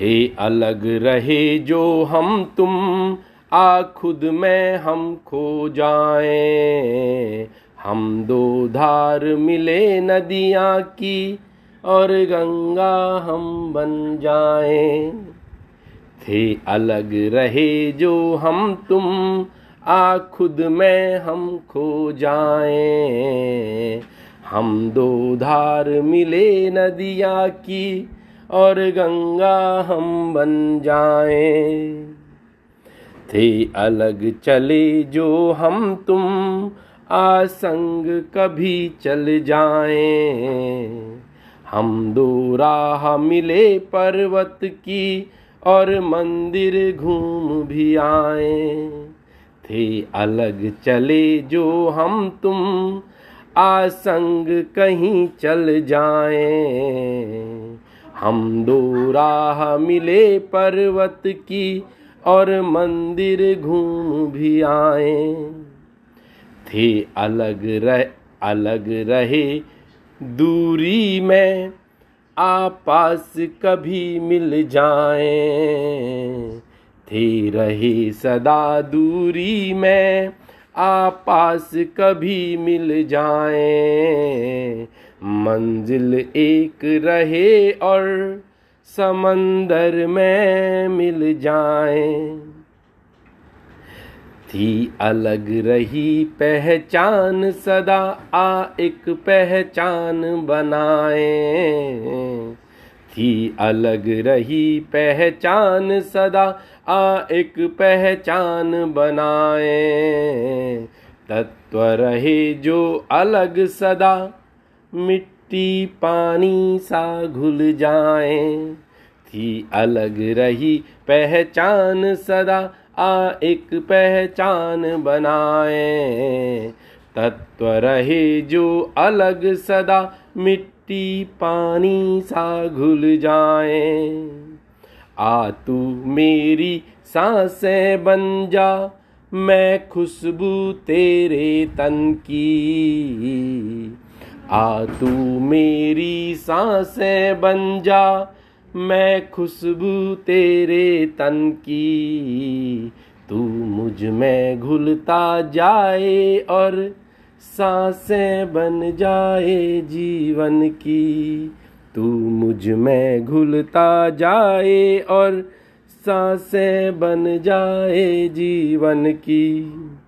थे अलग रहे जो हम तुम, आ खुद में हम खो जाए। हम दो धार मिले नदियाँ की, और गंगा हम बन जाए। थे अलग रहे जो हम तुम, आ खुद में हम खो जाए। हम दो धार मिले नदिया की और गंगा हम बन जाए। थे अलग चले जो हम तुम, आसंग कभी चल जाए। हम दो राह मिले पर्वत की और मंदिर घूम भी आए। थे अलग चले जो हम तुम, आसंग कहीं चल जाए। हम दो राह मिले पर्वत की और मंदिर घूम भी आए। थे अलग रह, अलग रहे दूरी में, आपास कभी मिल जाए। थे रहे सदा दूरी में, आपास कभी मिल जाए। मंजिल एक रहे और समंदर में मिल जाए। थी अलग रही पहचान, सदा आ एक पहचान बनाए। थी अलग रही पहचान, सदा आ एक पहचान बनाए। तत्व रहे जो अलग, सदा मिट्टी पानी सा घुल जाए, थी अलग रही पहचान सदा, आ एक पहचान बनाए। तत्व रहे जो अलग सदा, मिट्टी पानी सा घुल जाए। आ तू मेरी साँसें बन जा, मैं खुशबू तेरे तन की। आ तू मेरी साँसें बन जा, मैं खुशबू तेरे तन की। तू मुझमें घुलता जाए और साँसें बन जाए जीवन की। तू मुझमें घुलता जाए और साँसें बन जाए जीवन की।